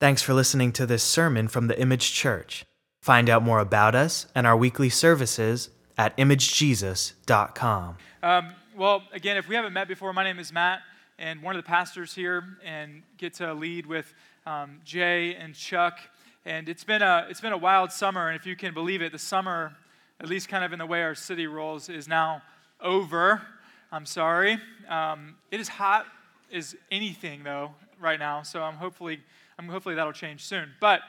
Thanks for listening to this sermon from the Image Church. Find out more about us and our weekly services at imagejax.com. Um, well, again, if we haven't met before, my name is Matt, and one of the pastors here, and get to lead with um, Jay and Chuck. And it's been a it's been a wild summer, and if you can believe it, the summer, at least kind of in the way our city rolls, is now over. I'm sorry. Um, it is hot as anything though right now, so I'm hopefully Hopefully that'll change soon. But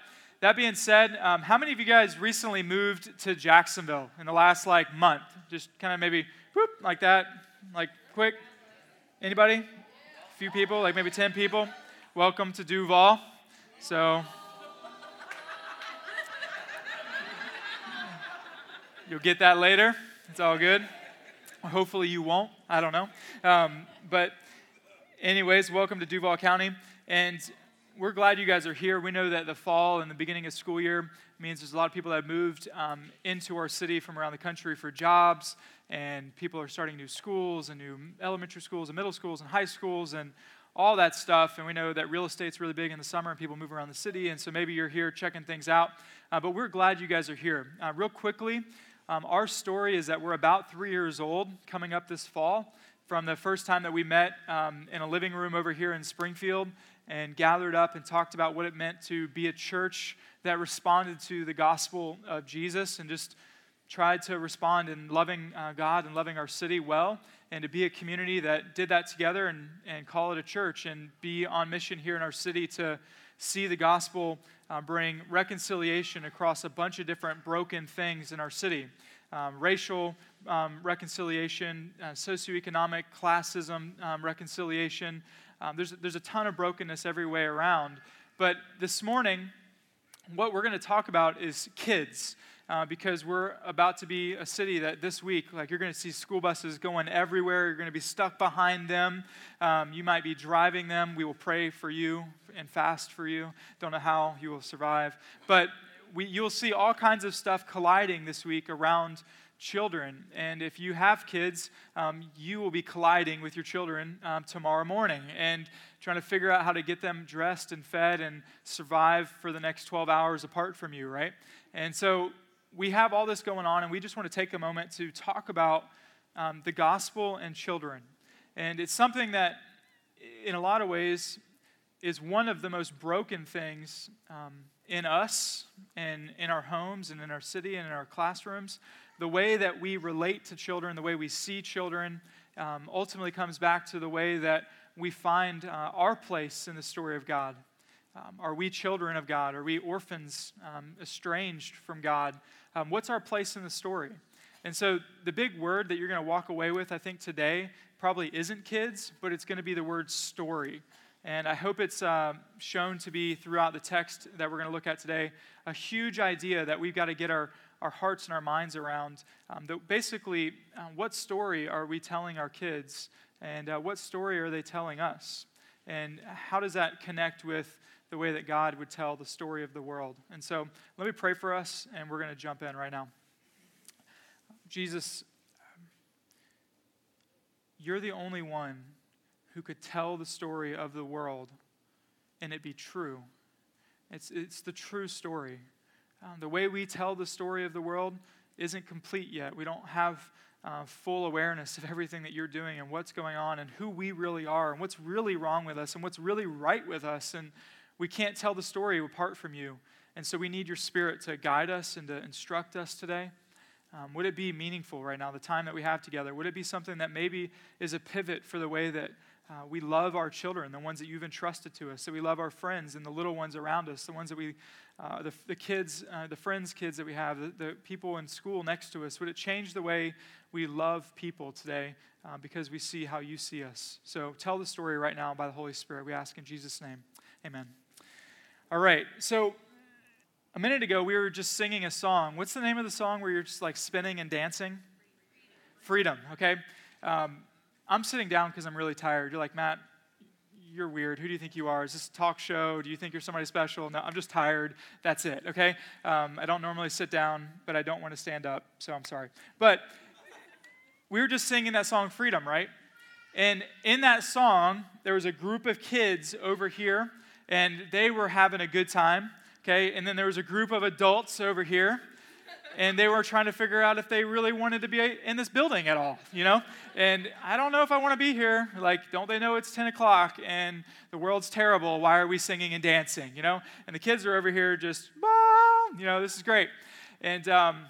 that being said, um, how many of you guys recently moved to Jacksonville in the last like month? Just kind of maybe whoop like that, like quick. Anybody? A few people, like maybe 10 people. Welcome to Duval. So you'll get that later. It's all good. Hopefully you won't. I don't know. Um, but anyways, welcome to Duval County. And we're glad you guys are here. We know that the fall and the beginning of school year means there's a lot of people that have moved um, into our city from around the country for jobs, and people are starting new schools and new elementary schools and middle schools and high schools and all that stuff. And we know that real estate's really big in the summer and people move around the city, and so maybe you're here checking things out. Uh, but we're glad you guys are here. Uh, real quickly, um, our story is that we're about three years old coming up this fall from the first time that we met um, in a living room over here in Springfield and gathered up and talked about what it meant to be a church that responded to the gospel of Jesus and just tried to respond in loving uh, God and loving our city well, and to be a community that did that together and, and call it a church and be on mission here in our city to see the gospel uh, bring reconciliation across a bunch of different broken things in our city. Um, racial um, reconciliation, uh, socioeconomic, classism um, reconciliation, um, there's, there's a ton of brokenness every way around. But this morning, what we're going to talk about is kids. Uh, because we're about to be a city that this week, like you're going to see school buses going everywhere. You're going to be stuck behind them. Um, you might be driving them. We will pray for you and fast for you. Don't know how you will survive. But we, you'll see all kinds of stuff colliding this week around children. And if you have kids, um, you will be colliding with your children um, tomorrow morning and trying to figure out how to get them dressed and fed and survive for the next 12 hours apart from you, right? And so we have all this going on, and we just want to take a moment to talk about um, the gospel and children. And it's something that, in a lot of ways, is one of the most broken things um, in us and in our homes and in our city and in our classrooms the way that we relate to children, the way we see children, um, ultimately comes back to the way that we find uh, our place in the story of God. Um, are we children of God? Are we orphans um, estranged from God? Um, what's our place in the story? And so, the big word that you're going to walk away with, I think, today probably isn't kids, but it's going to be the word story. And I hope it's uh, shown to be throughout the text that we're going to look at today a huge idea that we've got to get our, our hearts and our minds around. Um, basically, uh, what story are we telling our kids, and uh, what story are they telling us? And how does that connect with the way that God would tell the story of the world? And so, let me pray for us, and we're going to jump in right now. Jesus, you're the only one who could tell the story of the world and it be true. It's, it's the true story. Um, the way we tell the story of the world isn't complete yet. We don't have uh, full awareness of everything that you're doing and what's going on and who we really are and what's really wrong with us and what's really right with us. And we can't tell the story apart from you. And so we need your spirit to guide us and to instruct us today. Um, would it be meaningful right now, the time that we have together? Would it be something that maybe is a pivot for the way that uh, we love our children, the ones that you've entrusted to us. So we love our friends and the little ones around us, the ones that we, uh, the, the kids, uh, the friends' kids that we have, the, the, people in school next to us. Would it change the way we love people today uh, because we see how you see us? So tell the story right now by the Holy Spirit. We ask in Jesus' name. Amen. All right. So a minute ago, we were just singing a song. What's the name of the song where you're just like spinning and dancing? Freedom, okay? Um, I'm sitting down because I'm really tired. You're like, Matt, you're weird. Who do you think you are? Is this a talk show? Do you think you're somebody special? No, I'm just tired. That's it, okay? Um, I don't normally sit down, but I don't want to stand up, so I'm sorry. But we were just singing that song, Freedom, right? And in that song, there was a group of kids over here, and they were having a good time. Okay, and then there was a group of adults over here, and they were trying to figure out if they really wanted to be in this building at all, you know? And I don't know if I want to be here. Like, don't they know it's 10 o'clock and the world's terrible? Why are we singing and dancing, you know? And the kids are over here just, you know, this is great. And, um,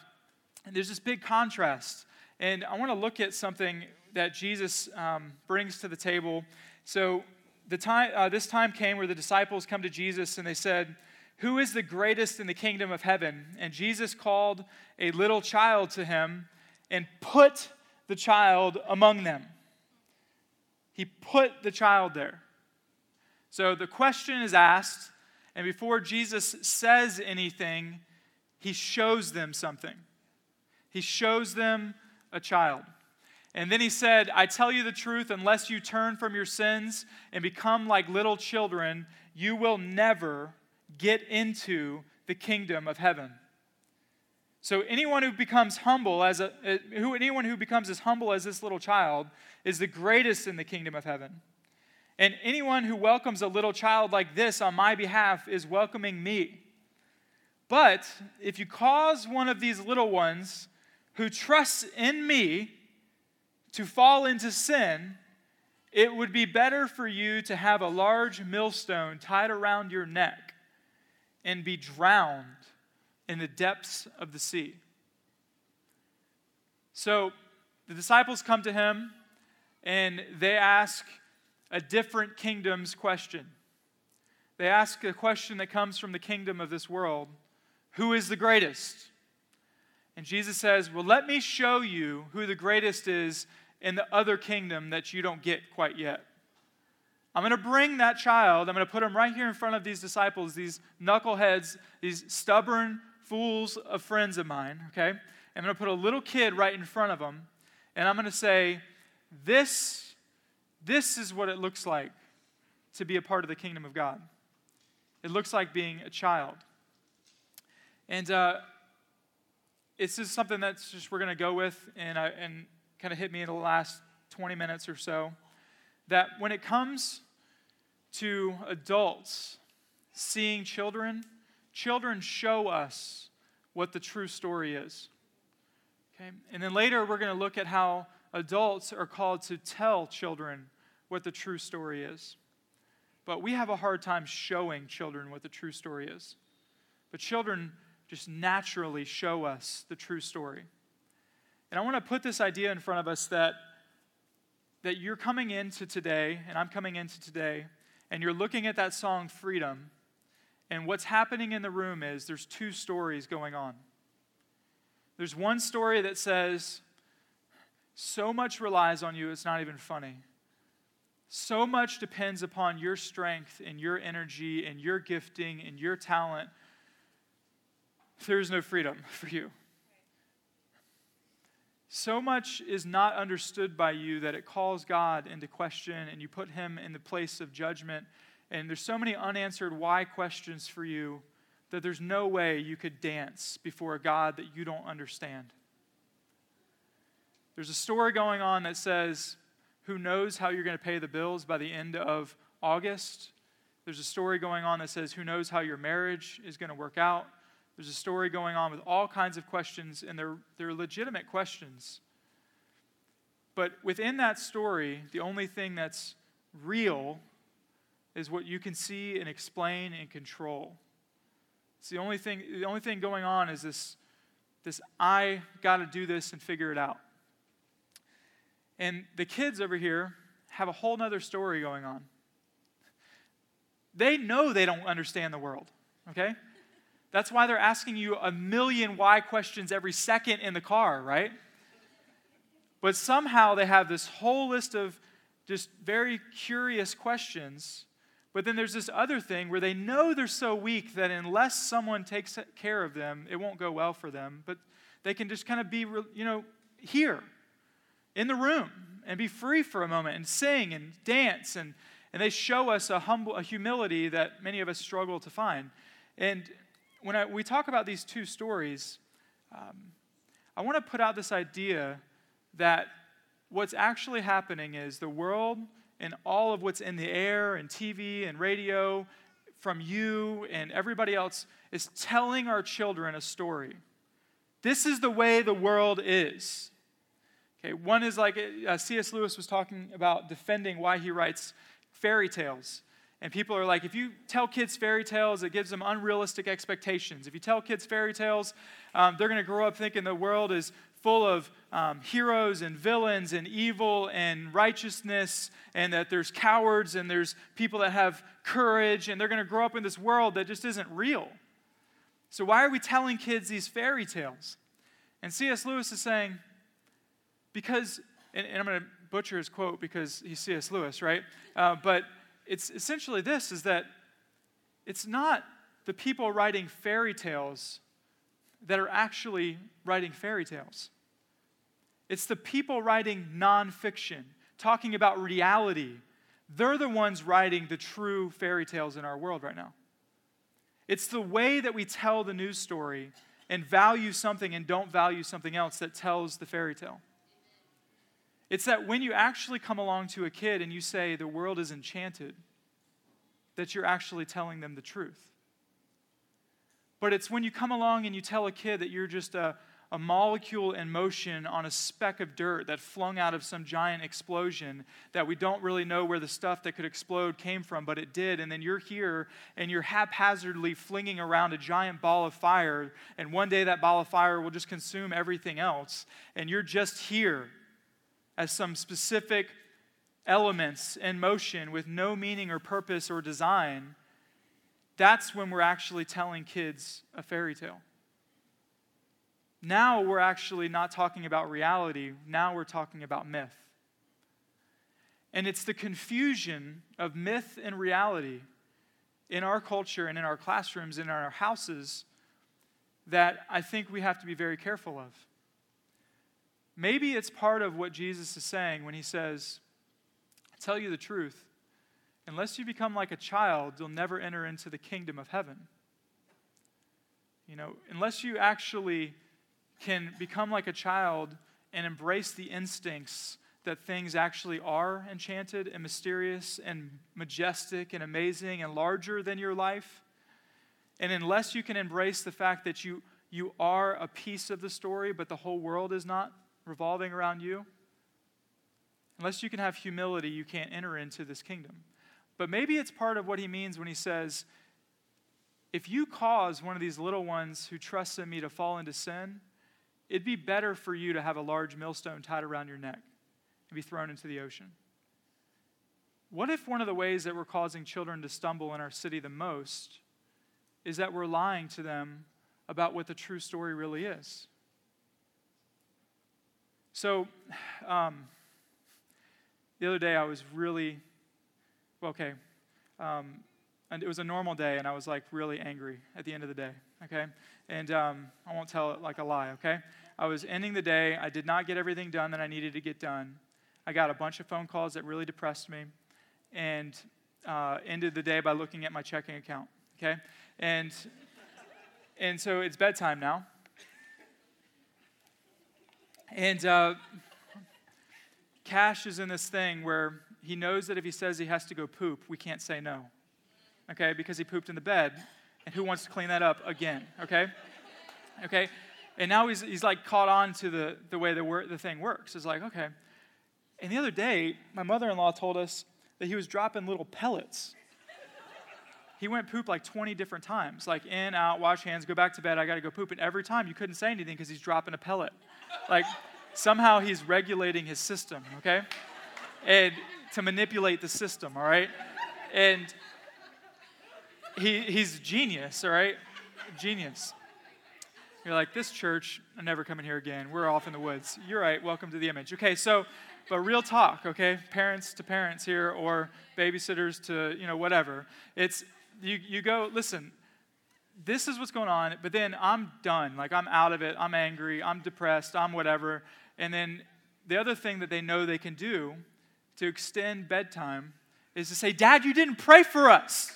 and there's this big contrast. And I want to look at something that Jesus um, brings to the table. So, the time, uh, this time came where the disciples come to Jesus and they said, who is the greatest in the kingdom of heaven? And Jesus called a little child to him and put the child among them. He put the child there. So the question is asked, and before Jesus says anything, he shows them something. He shows them a child. And then he said, I tell you the truth, unless you turn from your sins and become like little children, you will never get into the kingdom of heaven. So anyone who becomes humble as a eh, who anyone who becomes as humble as this little child is the greatest in the kingdom of heaven. And anyone who welcomes a little child like this on my behalf is welcoming me. But if you cause one of these little ones who trusts in me to fall into sin, it would be better for you to have a large millstone tied around your neck and be drowned in the depths of the sea. So the disciples come to him and they ask a different kingdom's question. They ask a question that comes from the kingdom of this world Who is the greatest? And Jesus says, Well, let me show you who the greatest is in the other kingdom that you don't get quite yet. I'm going to bring that child, I'm going to put him right here in front of these disciples, these knuckleheads, these stubborn fools of friends of mine, okay? I'm going to put a little kid right in front of them, and I'm going to say, this, this is what it looks like to be a part of the kingdom of God. It looks like being a child. And uh, it's just something that's just we're going to go with and, uh, and kind of hit me in the last 20 minutes or so that when it comes to adults seeing children, children show us what the true story is. Okay? And then later we're going to look at how adults are called to tell children what the true story is. But we have a hard time showing children what the true story is. But children just naturally show us the true story. And I want to put this idea in front of us that that you're coming into today, and I'm coming into today, and you're looking at that song, Freedom, and what's happening in the room is there's two stories going on. There's one story that says, so much relies on you, it's not even funny. So much depends upon your strength and your energy and your gifting and your talent. There's no freedom for you so much is not understood by you that it calls God into question and you put him in the place of judgment. And there's so many unanswered why questions for you that there's no way you could dance before a God that you don't understand. There's a story going on that says, Who knows how you're going to pay the bills by the end of August? There's a story going on that says, Who knows how your marriage is going to work out? There's a story going on with all kinds of questions, and they're, they're legitimate questions. But within that story, the only thing that's real is what you can see and explain and control. It's the only thing, the only thing going on is this, this I got to do this and figure it out. And the kids over here have a whole other story going on. They know they don't understand the world, okay? That's why they're asking you a million why questions every second in the car, right? But somehow they have this whole list of just very curious questions. But then there's this other thing where they know they're so weak that unless someone takes care of them, it won't go well for them. But they can just kind of be, you know, here in the room and be free for a moment and sing and dance. And, and they show us a, humble, a humility that many of us struggle to find. And when I, we talk about these two stories, um, I want to put out this idea that what's actually happening is the world and all of what's in the air and TV and radio from you and everybody else is telling our children a story. This is the way the world is. Okay, one is like uh, C.S. Lewis was talking about defending why he writes fairy tales. And people are like, if you tell kids fairy tales, it gives them unrealistic expectations. If you tell kids fairy tales, um, they're going to grow up thinking the world is full of um, heroes and villains and evil and righteousness, and that there's cowards and there's people that have courage, and they're going to grow up in this world that just isn't real. So, why are we telling kids these fairy tales? And C.S. Lewis is saying, because, and, and I'm going to butcher his quote because he's C.S. Lewis, right? Uh, but it's essentially this is that it's not the people writing fairy tales that are actually writing fairy tales. It's the people writing nonfiction, talking about reality. They're the ones writing the true fairy tales in our world right now. It's the way that we tell the news story and value something and don't value something else that tells the fairy tale. It's that when you actually come along to a kid and you say the world is enchanted, that you're actually telling them the truth. But it's when you come along and you tell a kid that you're just a, a molecule in motion on a speck of dirt that flung out of some giant explosion that we don't really know where the stuff that could explode came from, but it did. And then you're here and you're haphazardly flinging around a giant ball of fire, and one day that ball of fire will just consume everything else. And you're just here as some specific elements in motion with no meaning or purpose or design, that's when we're actually telling kids a fairy tale. Now we're actually not talking about reality, now we're talking about myth. And it's the confusion of myth and reality in our culture and in our classrooms and in our houses that I think we have to be very careful of. Maybe it's part of what Jesus is saying when he says, tell you the truth, unless you become like a child, you'll never enter into the kingdom of heaven. You know, unless you actually can become like a child and embrace the instincts that things actually are enchanted and mysterious and majestic and amazing and larger than your life, and unless you can embrace the fact that you, you are a piece of the story, but the whole world is not, revolving around you, unless you can have humility, you can't enter into this kingdom. But maybe it's part of what he means when he says, if you cause one of these little ones who trust in me to fall into sin, it'd be better for you to have a large millstone tied around your neck and be thrown into the ocean. What if one of the ways that we're causing children to stumble in our city the most is that we're lying to them about what the true story really is? So, um, the other day I was really, okay, um, and it was a normal day, and I was like really angry at the end of the day, okay? And um, I won't tell it like a lie, okay? I was ending the day. I did not get everything done that I needed to get done. I got a bunch of phone calls that really depressed me, and uh, ended the day by looking at my checking account, okay? And and so it's bedtime now, and uh, Cash is in this thing where he knows that if he says he has to go poop, we can't say no. Okay? Because he pooped in the bed. And who wants to clean that up again? Okay? Okay? And now he's, he's like caught on to the, the way the, wor- the thing works. It's like, okay. And the other day, my mother in law told us that he was dropping little pellets. He went poop like 20 different times, like in, out, wash hands, go back to bed, I gotta go poop. And every time you couldn't say anything because he's dropping a pellet. Like somehow he's regulating his system, okay? And to manipulate the system, all right? And he, he's genius, all right? Genius. You're like, this church, I'm never coming here again. We're off in the woods. You're right. Welcome to the image. Okay, so, but real talk, okay? Parents to parents here or babysitters to, you know, whatever. It's, you, you go, listen, this is what's going on, but then I'm done. Like, I'm out of it. I'm angry. I'm depressed. I'm whatever. And then the other thing that they know they can do to extend bedtime is to say, Dad, you didn't pray for us.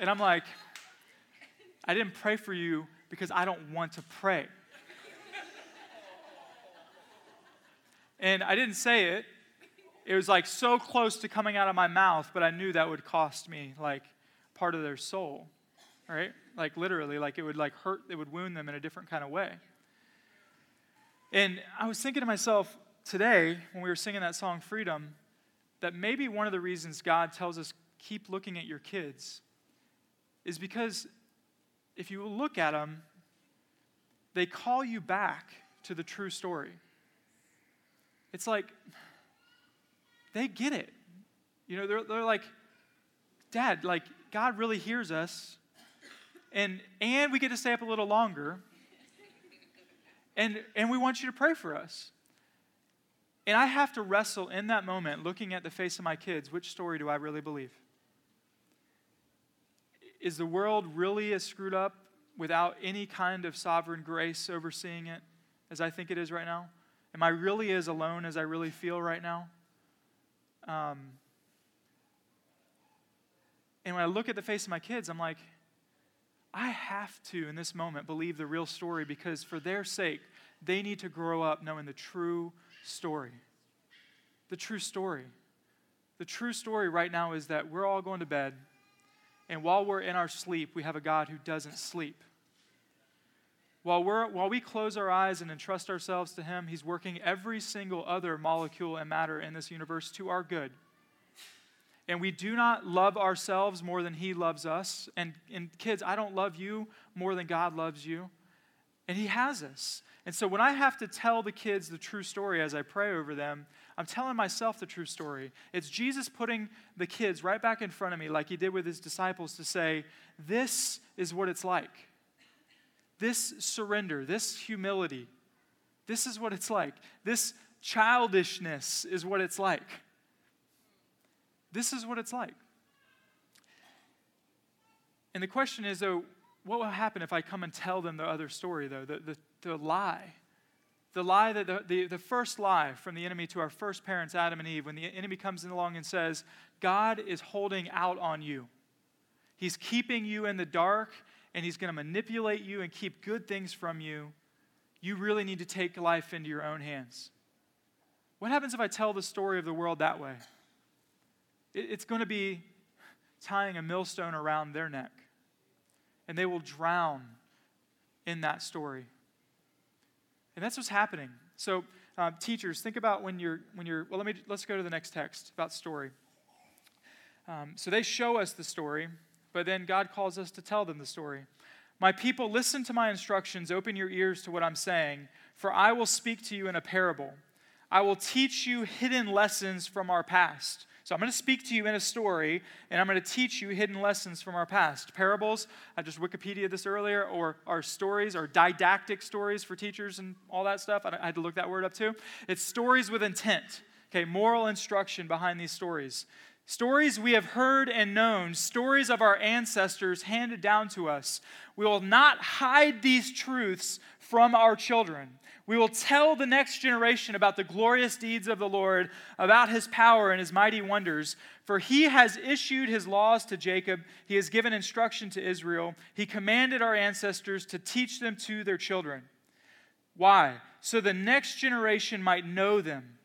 and I'm like, I didn't pray for you because I don't want to pray. and I didn't say it it was like so close to coming out of my mouth, but I knew that would cost me like part of their soul, right? Like literally, like it would like hurt, it would wound them in a different kind of way. And I was thinking to myself today when we were singing that song Freedom, that maybe one of the reasons God tells us keep looking at your kids is because if you look at them, they call you back to the true story. It's like they get it. You know, they're, they're like, Dad, like, God really hears us. And, and we get to stay up a little longer. And, and we want you to pray for us. And I have to wrestle in that moment, looking at the face of my kids, which story do I really believe? Is the world really as screwed up without any kind of sovereign grace overseeing it as I think it is right now? Am I really as alone as I really feel right now? Um, and when I look at the face of my kids, I'm like, I have to, in this moment, believe the real story because for their sake, they need to grow up knowing the true story. The true story. The true story right now is that we're all going to bed, and while we're in our sleep, we have a God who doesn't sleep. While, we're, while we close our eyes and entrust ourselves to Him, He's working every single other molecule and matter in this universe to our good. And we do not love ourselves more than He loves us. And, and kids, I don't love you more than God loves you. And He has us. And so when I have to tell the kids the true story as I pray over them, I'm telling myself the true story. It's Jesus putting the kids right back in front of me, like He did with His disciples, to say, This is what it's like this surrender, this humility, this is what it's like. This childishness is what it's like. This is what it's like. And the question is, though, what will happen if I come and tell them the other story, though? The, the, the lie. The lie that the, the, the first lie from the enemy to our first parents, Adam and Eve, when the enemy comes along and says, God is holding out on you. He's keeping you in the dark and he's going to manipulate you and keep good things from you, you really need to take life into your own hands. What happens if I tell the story of the world that way? It's going to be tying a millstone around their neck, and they will drown in that story. And that's what's happening. So, uh, teachers, think about when you're when you're. Well, let me let's go to the next text about story. Um, so they show us the story, but then God calls us to tell them the story. My people, listen to my instructions, open your ears to what I'm saying, for I will speak to you in a parable. I will teach you hidden lessons from our past. So I'm going to speak to you in a story, and I'm going to teach you hidden lessons from our past. Parables, I just Wikipedia this earlier, or our stories, or didactic stories for teachers and all that stuff. I had to look that word up too. It's stories with intent. Okay, moral instruction behind these stories. Stories we have heard and known, stories of our ancestors handed down to us. We will not hide these truths from our children. We will tell the next generation about the glorious deeds of the Lord, about his power and his mighty wonders. For he has issued his laws to Jacob, he has given instruction to Israel, he commanded our ancestors to teach them to their children. Why? So the next generation might know them.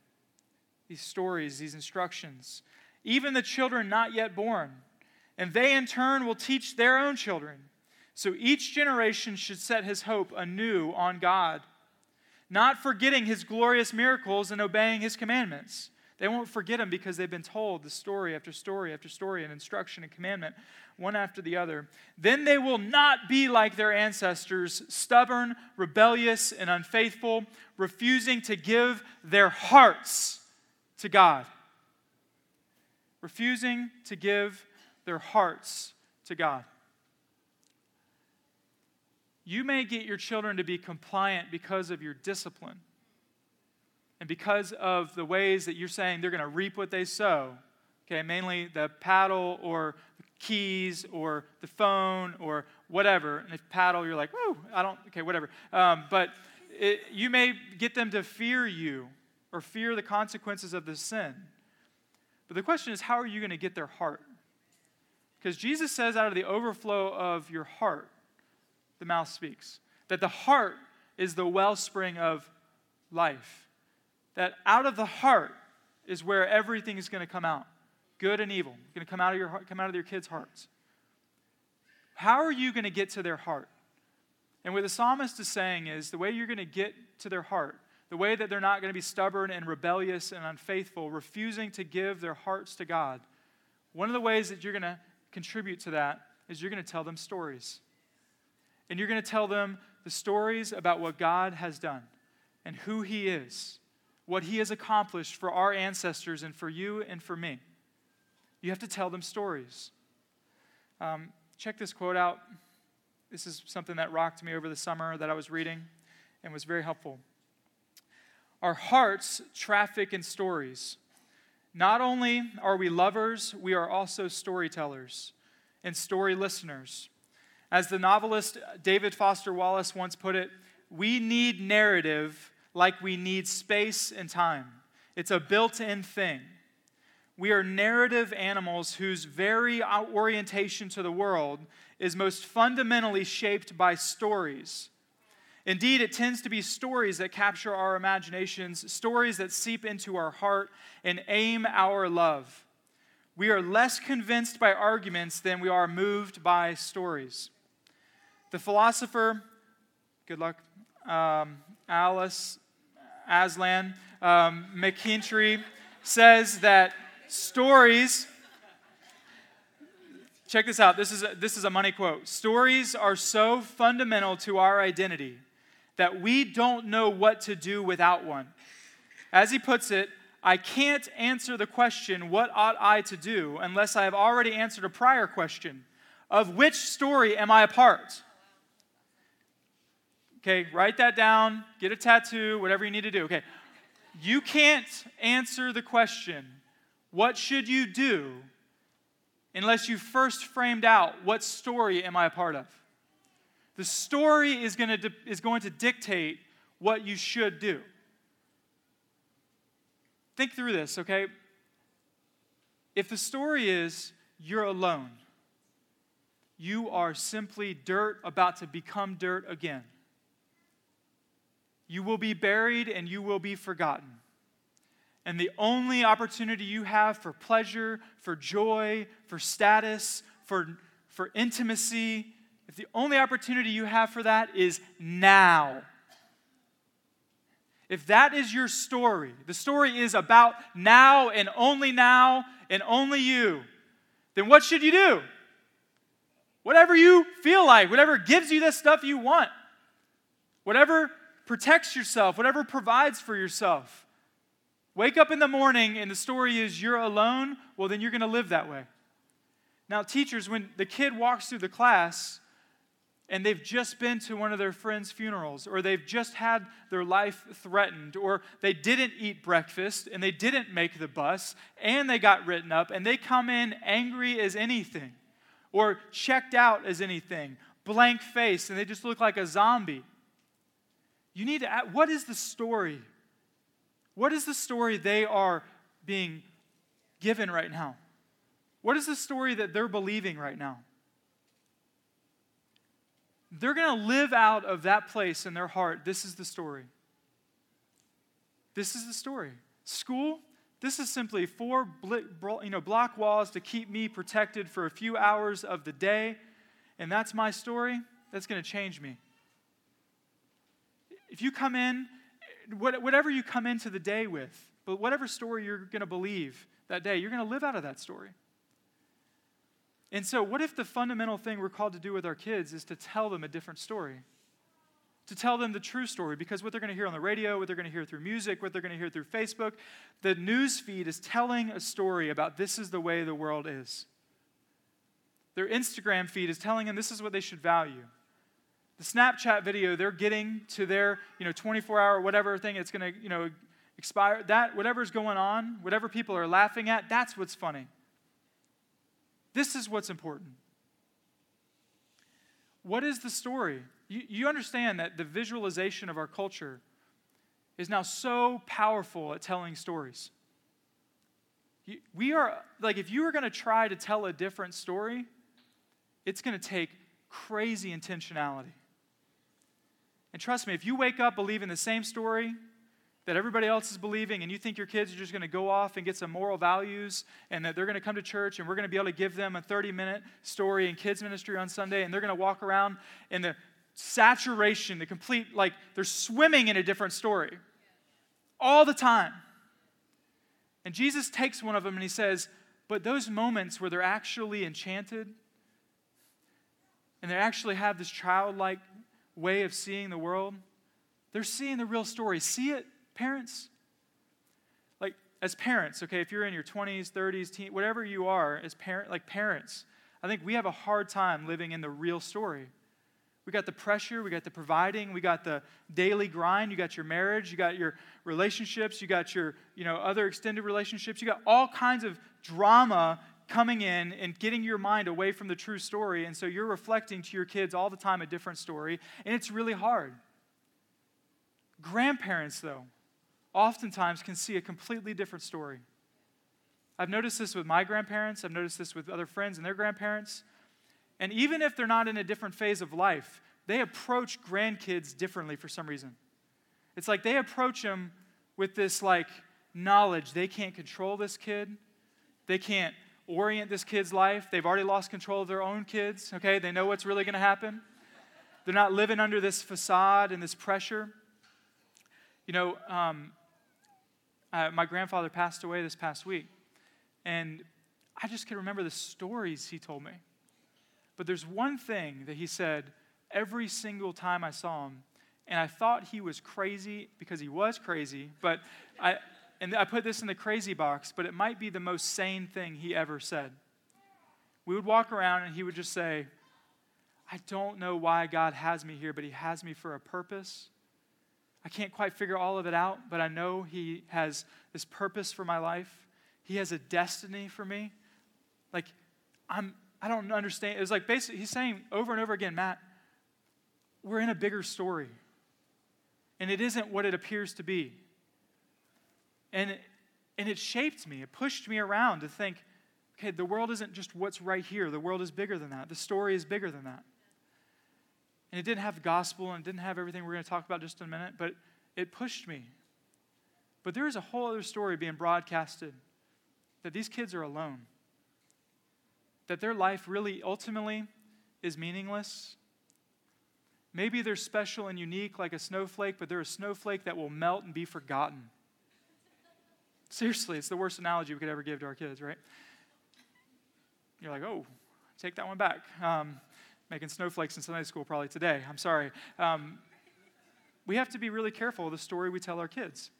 These stories, these instructions even the children not yet born. And they in turn will teach their own children. So each generation should set his hope anew on God, not forgetting his glorious miracles and obeying his commandments. They won't forget him because they've been told the story after story after story and instruction and commandment, one after the other. Then they will not be like their ancestors, stubborn, rebellious, and unfaithful, refusing to give their hearts to God refusing to give their hearts to God. You may get your children to be compliant because of your discipline and because of the ways that you're saying they're going to reap what they sow. Okay, mainly the paddle or the keys or the phone or whatever. And if paddle, you're like, whoa, I don't, okay, whatever. Um, but it, you may get them to fear you or fear the consequences of the sin. But the question is, how are you going to get their heart? Because Jesus says, out of the overflow of your heart, the mouth speaks. That the heart is the wellspring of life. That out of the heart is where everything is going to come out good and evil. Going to come out of your, heart, come out of your kids' hearts. How are you going to get to their heart? And what the psalmist is saying is the way you're going to get to their heart, the way that they're not going to be stubborn and rebellious and unfaithful, refusing to give their hearts to God, one of the ways that you're going to contribute to that is you're going to tell them stories. And you're going to tell them the stories about what God has done and who He is, what He has accomplished for our ancestors and for you and for me. You have to tell them stories. Um, check this quote out. This is something that rocked me over the summer that I was reading and was very helpful. Our hearts traffic in stories. Not only are we lovers, we are also storytellers and story listeners. As the novelist David Foster Wallace once put it, we need narrative like we need space and time. It's a built in thing. We are narrative animals whose very orientation to the world is most fundamentally shaped by stories. Indeed, it tends to be stories that capture our imaginations, stories that seep into our heart and aim our love. We are less convinced by arguments than we are moved by stories. The philosopher, good luck, um, Alice Aslan um, MacIntyre says that Stories, check this out. This is, a, this is a money quote. Stories are so fundamental to our identity that we don't know what to do without one. As he puts it, I can't answer the question, What ought I to do, unless I have already answered a prior question of which story am I a part? Okay, write that down, get a tattoo, whatever you need to do. Okay, you can't answer the question, what should you do unless you first framed out what story am I a part of? The story is going to, is going to dictate what you should do. Think through this, okay? If the story is you're alone, you are simply dirt about to become dirt again. You will be buried and you will be forgotten and the only opportunity you have for pleasure, for joy, for status, for, for intimacy, if the only opportunity you have for that is now, if that is your story, the story is about now and only now and only you, then what should you do? Whatever you feel like, whatever gives you the stuff you want, whatever protects yourself, whatever provides for yourself. Wake up in the morning and the story is you're alone, well, then you're going to live that way. Now, teachers, when the kid walks through the class and they've just been to one of their friends' funerals, or they've just had their life threatened, or they didn't eat breakfast and they didn't make the bus and they got written up and they come in angry as anything, or checked out as anything, blank face, and they just look like a zombie. You need to ask, what is the story what is the story they are being given right now? What is the story that they're believing right now? They're going to live out of that place in their heart. This is the story. This is the story. School, this is simply four you know, block walls to keep me protected for a few hours of the day, and that's my story. That's going to change me. If you come in whatever you come into the day with, but whatever story you're going to believe that day, you're going to live out of that story. And so, what if the fundamental thing we're called to do with our kids is to tell them a different story? To tell them the true story, because what they're going to hear on the radio, what they're going to hear through music, what they're going to hear through Facebook, the news feed is telling a story about this is the way the world is. Their Instagram feed is telling them this is what they should value the Snapchat video they're getting to their, you know, 24 hour whatever thing it's going to, you know, expire, that whatever's going on, whatever people are laughing at, that's what's funny. This is what's important. What is the story? You, you understand that the visualization of our culture is now so powerful at telling stories. We are, like, if you were going to try to tell a different story, it's going to take crazy intentionality. And trust me, if you wake up believing the same story that everybody else is believing, and you think your kids are just going to go off and get some moral values, and that they're going to come to church, and we're going to be able to give them a 30 minute story in kids' ministry on Sunday, and they're going to walk around in the saturation, the complete, like they're swimming in a different story all the time. And Jesus takes one of them and he says, But those moments where they're actually enchanted and they actually have this childlike way of seeing the world, they're seeing the real story. See it, parents? Like, as parents, okay, if you're in your 20s, 30s, teen, whatever you are, as parent, like parents, I think we have a hard time living in the real story. We got the pressure, we got the providing, we got the daily grind, you got your marriage, you got your relationships, you got your, you know, other extended relationships, you got all kinds of drama coming in and getting your mind away from the true story. And so you're reflecting to your kids all the time a different story, and it's really hard. Grandparents, though, oftentimes can see a completely different story. I've noticed this with my grandparents, I've noticed this with other friends and their grandparents. And even if they're not in a different phase of life, they approach grandkids differently for some reason. It's like they approach them with this like knowledge they can't control this kid. They can't orient this kid's life. They've already lost control of their own kids, okay? They know what's really going to happen. They're not living under this facade and this pressure. You know, um, uh, my grandfather passed away this past week, and I just can remember the stories he told me. But there's one thing that he said every single time I saw him, and I thought he was crazy because he was crazy, but I, and I put this in the crazy box, but it might be the most sane thing he ever said. We would walk around and he would just say, I don't know why God has me here, but he has me for a purpose. I can't quite figure all of it out, but I know he has this purpose for my life. He has a destiny for me. Like, I'm, I don't understand. It was like basically, he's saying over and over again, Matt, we're in a bigger story. And it isn't what it appears to be. And it, and it shaped me, it pushed me around to think, okay, the world isn't just what's right here. The world is bigger than that. The story is bigger than that. And it didn't have the gospel and it didn't have everything we're going to talk about just in a minute, but it pushed me. But there is a whole other story being broadcasted that these kids are alone that their life really ultimately is meaningless. Maybe they're special and unique like a snowflake, but they're a snowflake that will melt and be forgotten. Seriously, it's the worst analogy we could ever give to our kids, right? You're like, oh, take that one back. Um, making snowflakes in Sunday school probably today. I'm sorry. Um, we have to be really careful of the story we tell our kids.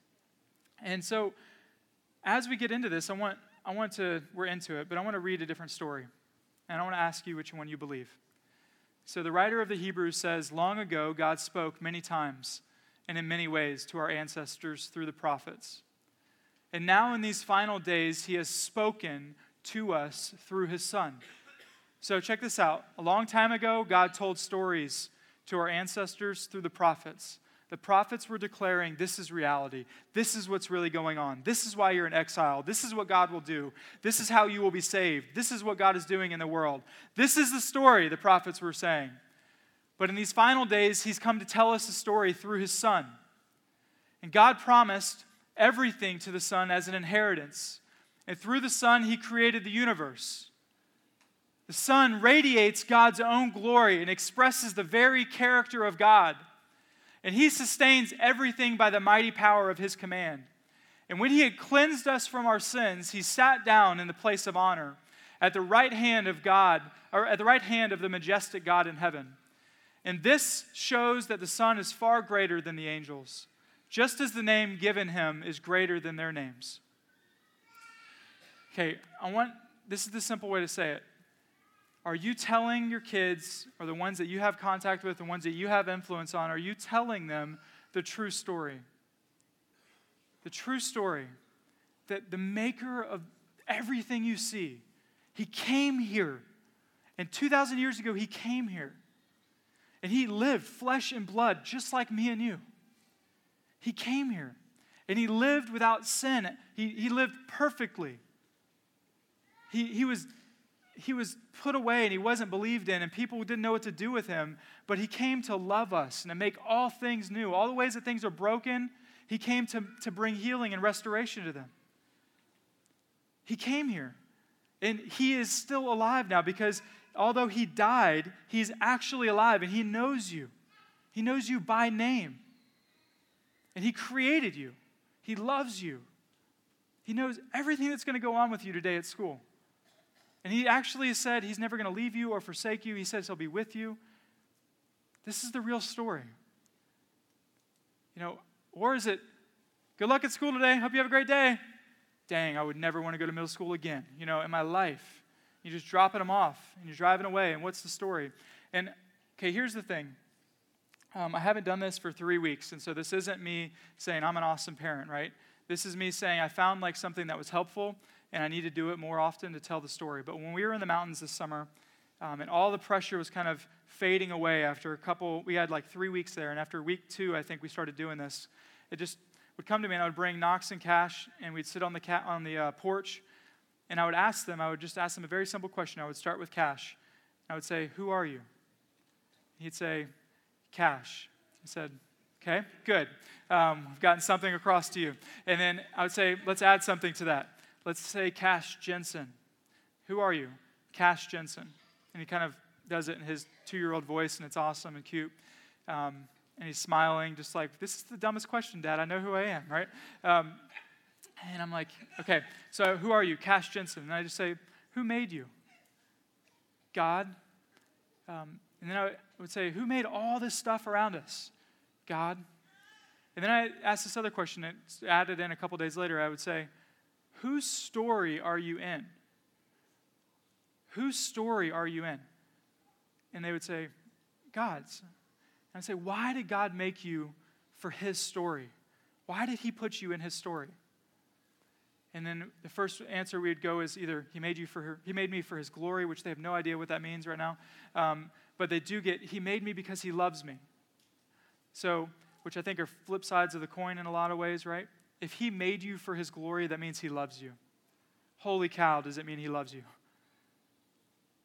And so, as we get into this, I want, I want to, we're into it, but I want to read a different story. And I want to ask you which one you believe. So, the writer of the Hebrews says, Long ago, God spoke many times and in many ways to our ancestors through the prophets. And now, in these final days, he has spoken to us through his Son. So, check this out. A long time ago, God told stories to our ancestors through the prophets. The prophets were declaring this is reality. This is what's really going on. This is why you're in exile. This is what God will do. This is how you will be saved. This is what God is doing in the world. This is the story the prophets were saying. But in these final days, He's come to tell us a story through His Son. And God promised everything to the Son as an inheritance. And through the Son, He created the universe. The sun radiates God's own glory and expresses the very character of God. And he sustains everything by the mighty power of his command. And when he had cleansed us from our sins, he sat down in the place of honor at the right hand of God, or at the right hand of the majestic God in heaven. And this shows that the Son is far greater than the angels, just as the name given him is greater than their names. Okay, I want this is the simple way to say it. Are you telling your kids, or the ones that you have contact with, the ones that you have influence on, are you telling them the true story? The true story that the maker of everything you see, he came here. And 2,000 years ago, he came here. And he lived flesh and blood, just like me and you. He came here. And he lived without sin. He, he lived perfectly. He, he was he was put away and he wasn't believed in, and people didn't know what to do with him. But he came to love us and to make all things new. All the ways that things are broken, He came to, to bring healing and restoration to them. He came here. And he is still alive now because although he died, he's actually alive and he knows you. He knows you by name. And he created you. He loves you. He knows everything that's going to go on with you today at school. And he actually said he's never going to leave you or forsake you. He says he'll be with you. This is the real story. You know, or is it, good luck at school today, hope you have a great day? Dang, I would never want to go to middle school again, you know, in my life. You're just dropping them off and you're driving away, and what's the story? And, okay, here's the thing. Um, I haven't done this for three weeks, and so this isn't me saying I'm an awesome parent, right? This is me saying I found like something that was helpful, and I need to do it more often to tell the story. But when we were in the mountains this summer, um, and all the pressure was kind of fading away after a couple, we had like three weeks there, and after week two, I think we started doing this. It just would come to me, and I would bring Knox and Cash, and we'd sit on the, ca- on the uh, porch, and I would ask them, I would just ask them a very simple question. I would start with Cash. I would say, Who are you? He'd say, Cash. I said, Okay, good. Um, I've gotten something across to you. And then I would say, Let's add something to that. Let's say Cash Jensen. Who are you? Cash Jensen. And he kind of does it in his two year old voice, and it's awesome and cute. Um, and he's smiling, just like, This is the dumbest question, Dad. I know who I am, right? Um, and I'm like, Okay, so who are you? Cash Jensen. And I just say, Who made you? God. Um, and then I would say, Who made all this stuff around us? God. And then I asked this other question, it's added in a couple days later. I would say, Whose story are you in? Whose story are you in? And they would say, God's. And I'd say, Why did God make you for His story? Why did He put you in His story? And then the first answer we'd go is either He made you for her, He made me for His glory, which they have no idea what that means right now. Um, but they do get He made me because He loves me. So, which I think are flip sides of the coin in a lot of ways, right? If He made you for His glory, that means He loves you. Holy cow, does it mean He loves you?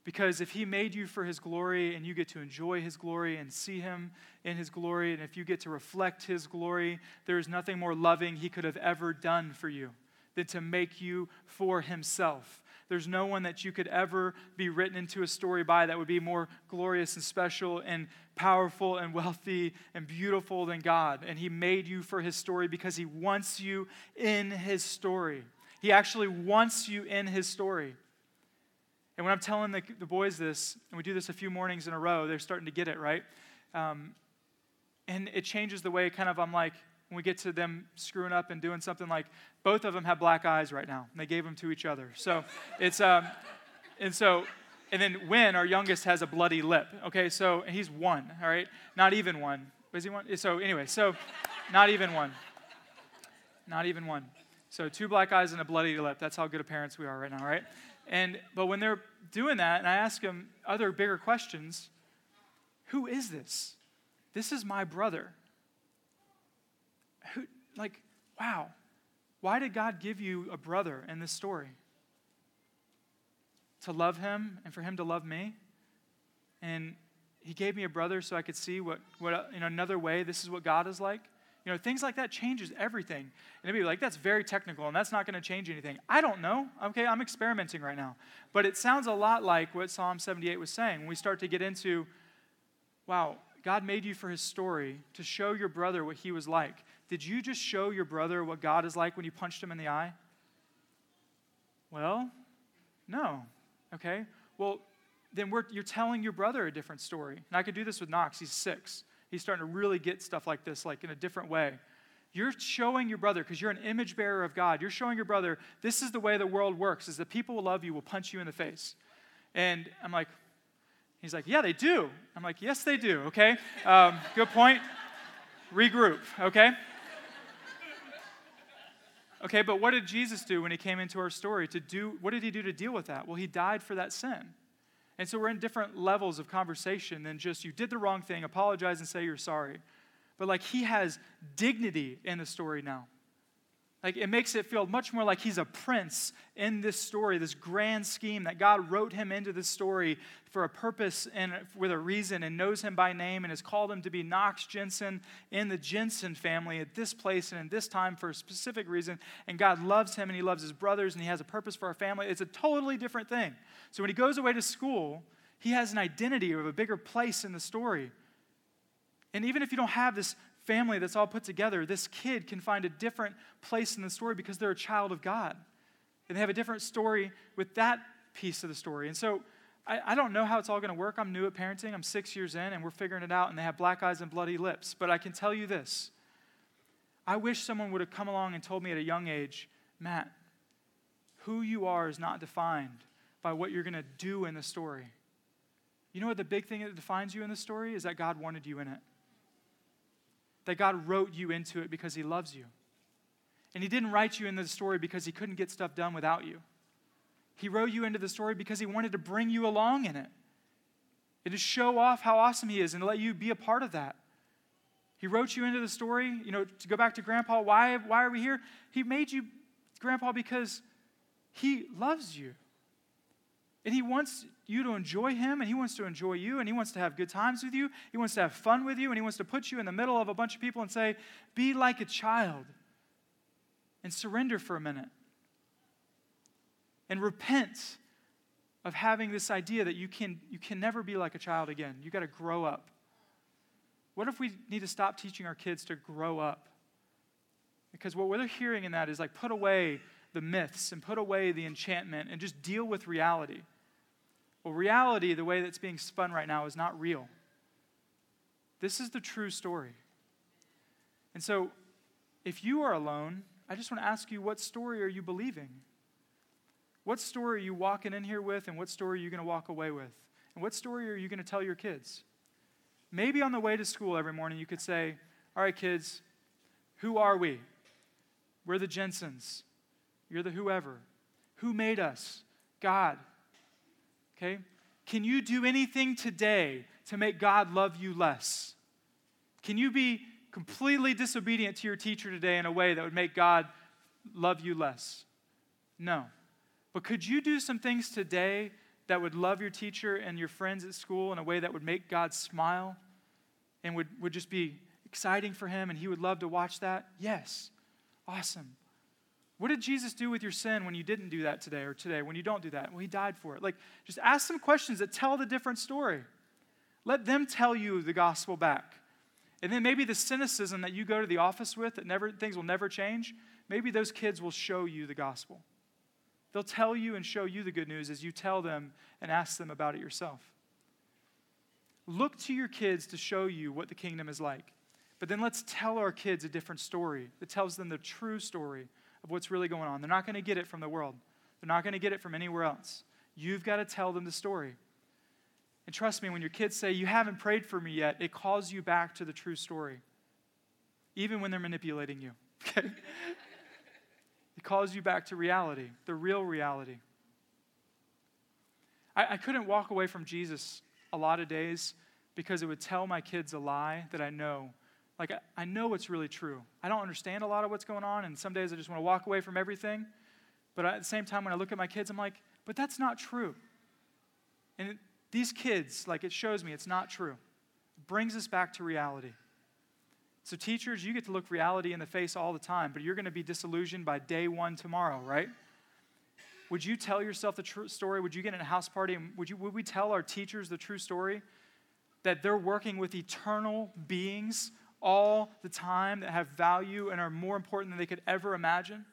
Because if He made you for His glory and you get to enjoy His glory and see Him in His glory, and if you get to reflect His glory, there is nothing more loving He could have ever done for you than to make you for Himself. There's no one that you could ever be written into a story by that would be more glorious and special and powerful and wealthy and beautiful than God. And He made you for His story because He wants you in His story. He actually wants you in His story. And when I'm telling the, the boys this, and we do this a few mornings in a row, they're starting to get it, right? Um, and it changes the way kind of I'm like, when we get to them screwing up and doing something like, both of them have black eyes right now, and they gave them to each other. So it's, um, and so, and then Win, our youngest, has a bloody lip. Okay, so, he's one, all right? Not even one. Was he one? So anyway, so not even one. Not even one. So two black eyes and a bloody lip. That's how good of parents we are right now, right? And but when they're doing that, and I ask them other bigger questions, who is this? This is my brother. Who, like, wow. Why did God give you a brother in this story? To love him and for him to love me? And he gave me a brother so I could see what, what in another way this is what God is like. You know, things like that changes everything. And it'd be like, that's very technical and that's not going to change anything. I don't know. Okay, I'm experimenting right now. But it sounds a lot like what Psalm 78 was saying when we start to get into, wow, God made you for his story to show your brother what he was like. Did you just show your brother what God is like when you punched him in the eye? Well, no. Okay. Well, then you're telling your brother a different story. And I could do this with Knox. He's six. He's starting to really get stuff like this, like in a different way. You're showing your brother, because you're an image bearer of God, you're showing your brother, this is the way the world works, is that people will love you, will punch you in the face. And I'm like, he's like, yeah, they do. I'm like, yes, they do, okay? Um, good point. Regroup, okay? Okay, but what did Jesus do when he came into our story to do what did he do to deal with that? Well, he died for that sin. And so we're in different levels of conversation than just you did the wrong thing, apologize and say you're sorry. But like he has dignity in the story now. Like it makes it feel much more like he's a prince in this story, this grand scheme that God wrote him into this story for a purpose and with a reason and knows him by name and has called him to be Knox Jensen in the Jensen family at this place and in this time for a specific reason. And God loves him and he loves his brothers and he has a purpose for our family. It's a totally different thing. So when he goes away to school, he has an identity of a bigger place in the story. And even if you don't have this family that's all put together, this kid can find a different place in the story because they're a child of God. And they have a different story with that piece of the story. And so I, I don't know how it's all going to work. I'm new at parenting. I'm six years in, and we're figuring it out, and they have black eyes and bloody lips. But I can tell you this I wish someone would have come along and told me at a young age, Matt, who you are is not defined by what you're going to do in the story. You know what the big thing that defines you in the story is that God wanted you in it that God wrote you into it because He loves you. And He didn't write you into the story because He couldn't get stuff done without you. He wrote you into the story because He wanted to bring you along in it and to show off how awesome He is and let you be a part of that. He wrote you into the story, you know, to go back to Grandpa, why, why are we here? He made you Grandpa because He loves you. And He wants you to enjoy Him, and He wants to enjoy you, and He wants to have good times with you. He wants to have fun with you, and He wants to put you in the middle of a bunch of people and say, Be like a child and surrender for a minute. And repent of having this idea that you can, you can never be like a child again. You've got to grow up. What if we need to stop teaching our kids to grow up? Because what we're hearing in that is like put away the myths and put away the enchantment and just deal with reality. Well, reality, the way that's being spun right now, is not real. This is the true story. And so, if you are alone, I just want to ask you what story are you believing? What story are you walking in here with, and what story are you going to walk away with? And what story are you going to tell your kids? Maybe on the way to school every morning, you could say, All right, kids, who are we? We're the Jensens. You're the whoever. Who made us? God. Okay? Can you do anything today to make God love you less? Can you be completely disobedient to your teacher today in a way that would make God love you less? No. But could you do some things today that would love your teacher and your friends at school in a way that would make God smile and would, would just be exciting for him and he would love to watch that? Yes. Awesome. What did Jesus do with your sin when you didn't do that today or today, when you don't do that? Well, he died for it. Like, just ask some questions that tell the different story. Let them tell you the gospel back. And then maybe the cynicism that you go to the office with that never things will never change, maybe those kids will show you the gospel. They'll tell you and show you the good news as you tell them and ask them about it yourself. Look to your kids to show you what the kingdom is like. But then let's tell our kids a different story that tells them the true story of what's really going on. They're not going to get it from the world, they're not going to get it from anywhere else. You've got to tell them the story. And trust me, when your kids say, You haven't prayed for me yet, it calls you back to the true story, even when they're manipulating you. Okay? it calls you back to reality, the real reality. I, I couldn't walk away from Jesus a lot of days because it would tell my kids a lie that I know like, I, know it's really true. I don't understand a lot of what's going on, and some days I just want to walk away from everything. But at the same time, when I look at my kids, I'm like, but that's not true. And it, these kids, like, it shows me it's not true. It brings us back to reality. So, teachers, you get to look reality in the face all the time, but you're going to be disillusioned by day one tomorrow, right? Would you tell yourself the true story? Would you get in a house party and would, you, would we tell our teachers the true story? That they're working with eternal beings all the time that have value and are more important than they could ever imagine?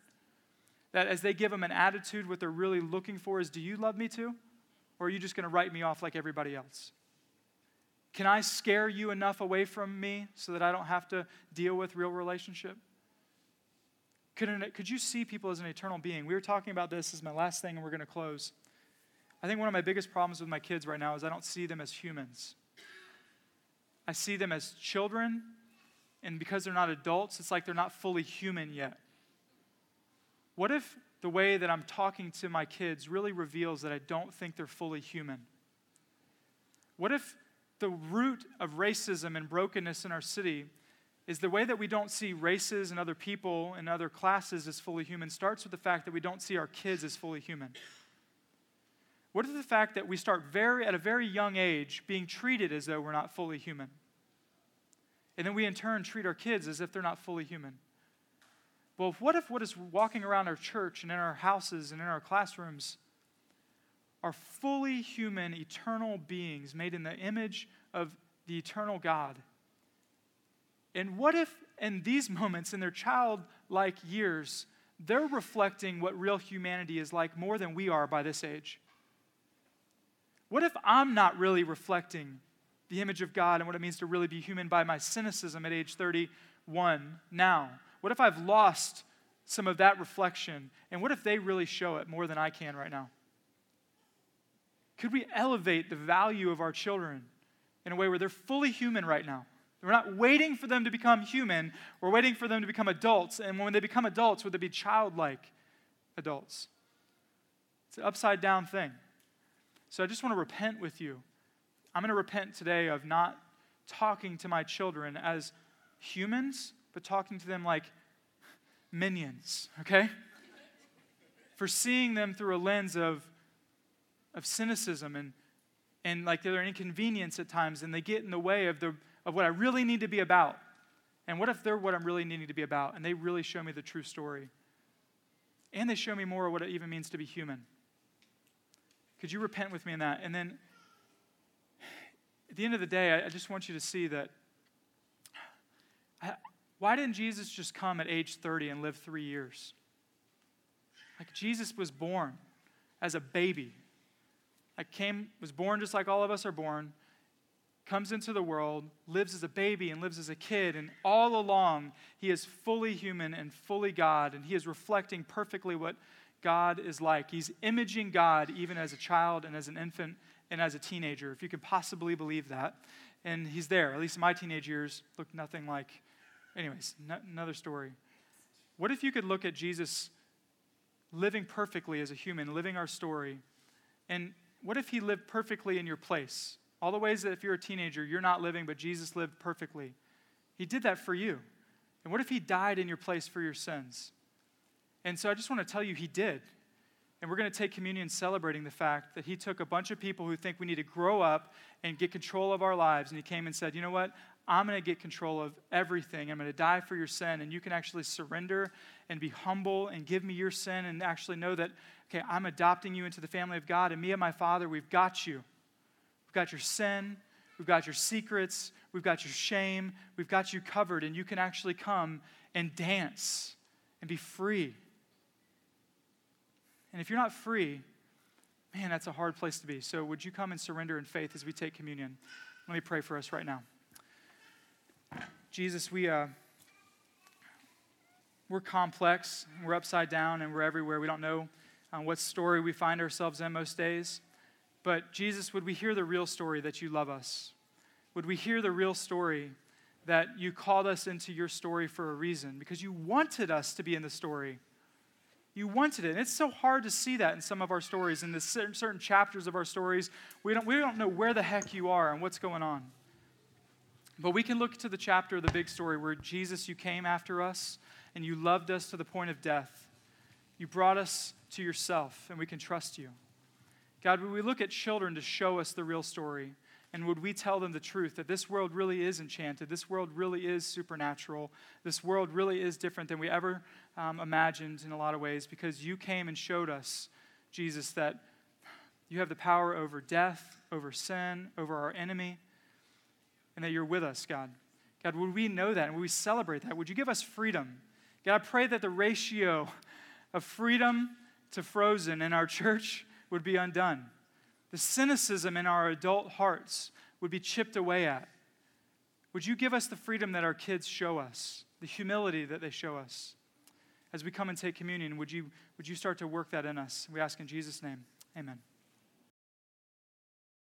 That as they give them an attitude, what they're really looking for is, Do you love me too? Or are you just going to write me off like everybody else? Can I scare you enough away from me so that I don't have to deal with real relationship? Could, an, could you see people as an eternal being? We were talking about this, is my last thing, and we're going to close. I think one of my biggest problems with my kids right now is I don't see them as humans. I see them as children and because they're not adults, it's like they're not fully human yet. What if the way that I'm talking to my kids really reveals that I don't think they're fully human? What if the root of racism and brokenness in our city is the way that we don't see races and other people and other classes as fully human starts with the fact that we don't see our kids as fully human. What is the fact that we start very at a very young age being treated as though we're not fully human? And then we in turn treat our kids as if they're not fully human. Well, what if what is walking around our church and in our houses and in our classrooms are fully human, eternal beings made in the image of the eternal God? And what if in these moments, in their childlike years, they're reflecting what real humanity is like more than we are by this age? What if I'm not really reflecting the image of God and what it means to really be human by my cynicism at age 31 now? What if I've lost some of that reflection? And what if they really show it more than I can right now? Could we elevate the value of our children in a way where they're fully human right now? We're not waiting for them to become human. We're waiting for them to become adults. And when they become adults, would they be childlike adults? It's an upside down thing. So I just want to repent with you. I'm going to repent today of not talking to my children as humans, but talking to them like minions, okay? For seeing them through a lens of, of cynicism and, and like they're inconvenience at times and they get in the way of the of what I really need to be about. And what if they're what I'm really needing to be about and they really show me the true story? And they show me more of what it even means to be human. Could you repent with me in that? And then at the end of the day, I, just want you to see that why didn't Jesus just come at age 30 and live three years? Like Jesus was born as a baby. I came, was born just like all of us are born, comes into the world, lives as a baby and lives as a kid, and all along he is fully human and fully God, and he is reflecting perfectly what God is like. He's imaging God even as a child and as an infant and as a teenager, if you could possibly believe that. And he's there, at least in my teenage years, looked nothing like. Anyways, another story. What if you could look at Jesus living perfectly as a human, living our story, and what if he lived perfectly in your place? All the ways that if you're a teenager, you're not living, but Jesus lived perfectly. He did that for you. And what if He died in your place for your sins? And so I just want to tell you, He did. And we're going to take communion celebrating the fact that He took a bunch of people who think we need to grow up and get control of our lives. And He came and said, You know what? I'm going to get control of everything. I'm going to die for your sin. And you can actually surrender and be humble and give me your sin and actually know that, okay, I'm adopting you into the family of God. And me and my Father, we've got you. We've got your sin, we've got your secrets, we've got your shame, we've got you covered, and you can actually come and dance and be free. And if you're not free, man, that's a hard place to be. So, would you come and surrender in faith as we take communion? Let me pray for us right now. Jesus, we, uh, we're complex, we're upside down, and we're everywhere. We don't know uh, what story we find ourselves in most days. But Jesus, would we hear the real story that you love us? Would we hear the real story that you called us into your story for a reason? Because you wanted us to be in the story. You wanted it. And it's so hard to see that in some of our stories, in the certain chapters of our stories. We don't, we don't know where the heck you are and what's going on. But we can look to the chapter of the big story where Jesus, you came after us and you loved us to the point of death. You brought us to yourself, and we can trust you. God, would we look at children to show us the real story? And would we tell them the truth that this world really is enchanted? This world really is supernatural. This world really is different than we ever um, imagined in a lot of ways because you came and showed us, Jesus, that you have the power over death, over sin, over our enemy, and that you're with us, God. God, would we know that and would we celebrate that? Would you give us freedom? God, I pray that the ratio of freedom to frozen in our church would be undone. The cynicism in our adult hearts would be chipped away at. Would you give us the freedom that our kids show us, the humility that they show us? As we come and take communion, would you, would you start to work that in us? We ask in Jesus' name. Amen.